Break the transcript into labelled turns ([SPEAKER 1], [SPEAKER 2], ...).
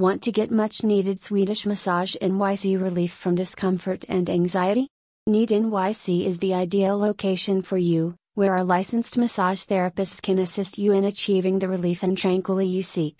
[SPEAKER 1] Want to get much needed Swedish massage NYC relief from discomfort and anxiety? Knead NYC is the ideal location for you, where our licensed massage therapists can assist you in achieving the relief and tranquility you seek.